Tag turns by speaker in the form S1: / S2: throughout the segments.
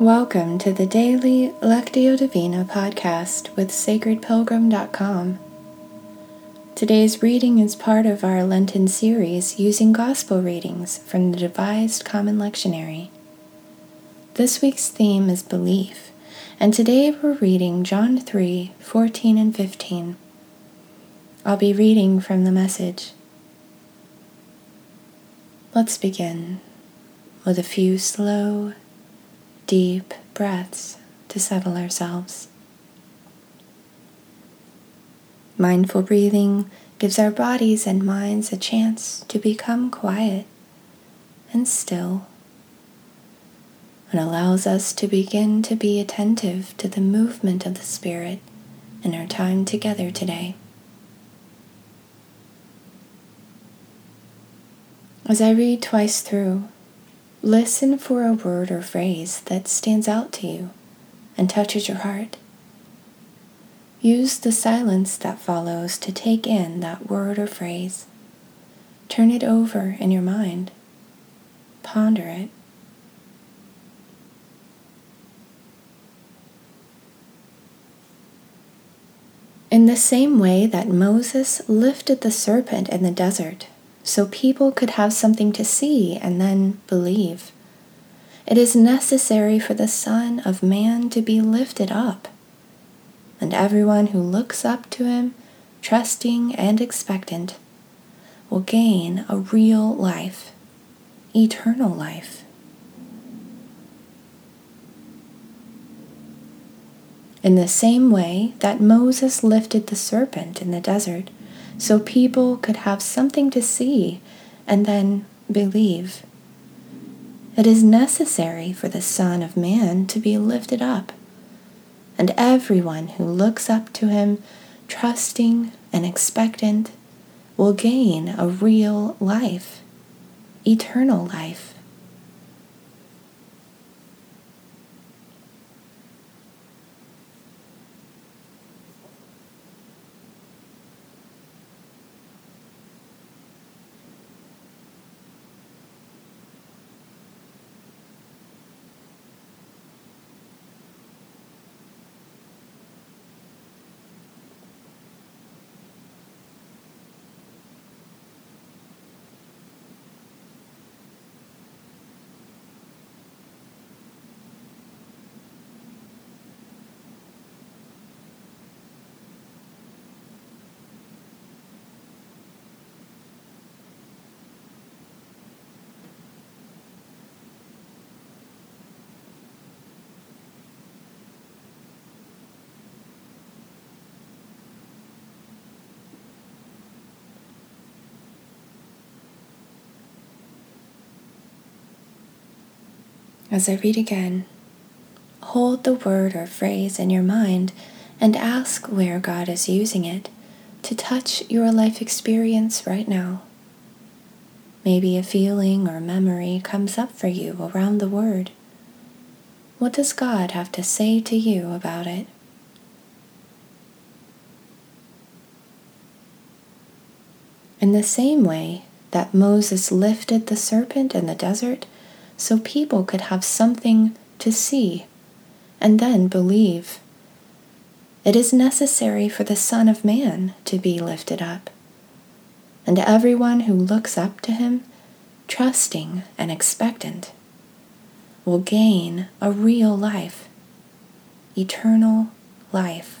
S1: Welcome to the daily Lectio Divina podcast with sacredpilgrim.com. Today's reading is part of our Lenten series using Gospel readings from the Revised Common Lectionary. This week's theme is belief, and today we're reading John 3 14 and 15. I'll be reading from the message. Let's begin with a few slow, deep breaths to settle ourselves. Mindful breathing gives our bodies and minds a chance to become quiet and still and allows us to begin to be attentive to the movement of the Spirit in our time together today. As I read twice through, Listen for a word or phrase that stands out to you and touches your heart. Use the silence that follows to take in that word or phrase. Turn it over in your mind. Ponder it. In the same way that Moses lifted the serpent in the desert so people could have something to see and then believe. It is necessary for the Son of Man to be lifted up, and everyone who looks up to him, trusting and expectant, will gain a real life, eternal life. In the same way that Moses lifted the serpent in the desert, so people could have something to see and then believe. It is necessary for the Son of Man to be lifted up, and everyone who looks up to him, trusting and expectant, will gain a real life, eternal life. As I read again, hold the word or phrase in your mind and ask where God is using it to touch your life experience right now. Maybe a feeling or memory comes up for you around the word. What does God have to say to you about it? In the same way that Moses lifted the serpent in the desert, so people could have something to see and then believe. It is necessary for the Son of Man to be lifted up, and everyone who looks up to him, trusting and expectant, will gain a real life, eternal life.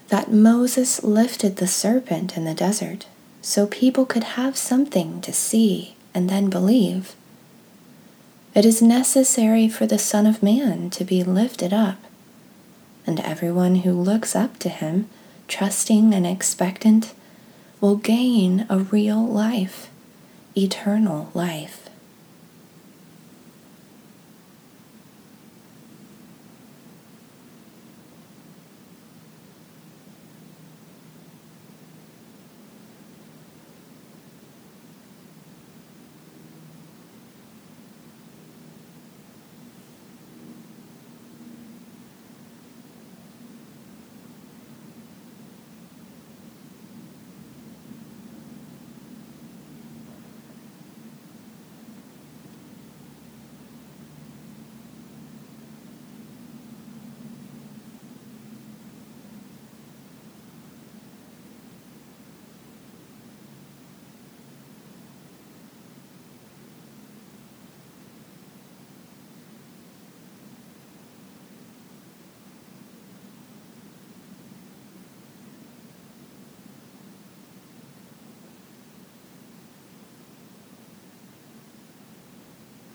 S1: that Moses lifted the serpent in the desert so people could have something to see and then believe, it is necessary for the Son of Man to be lifted up, and everyone who looks up to him, trusting and expectant, will gain a real life, eternal life.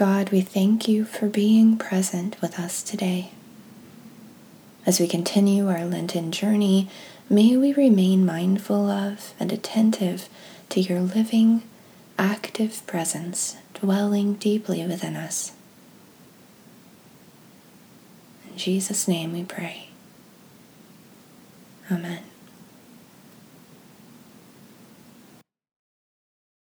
S1: God, we thank you for being present with us today. As we continue our Lenten journey, may we remain mindful of and attentive to your living, active presence dwelling deeply within us. In Jesus' name we pray. Amen.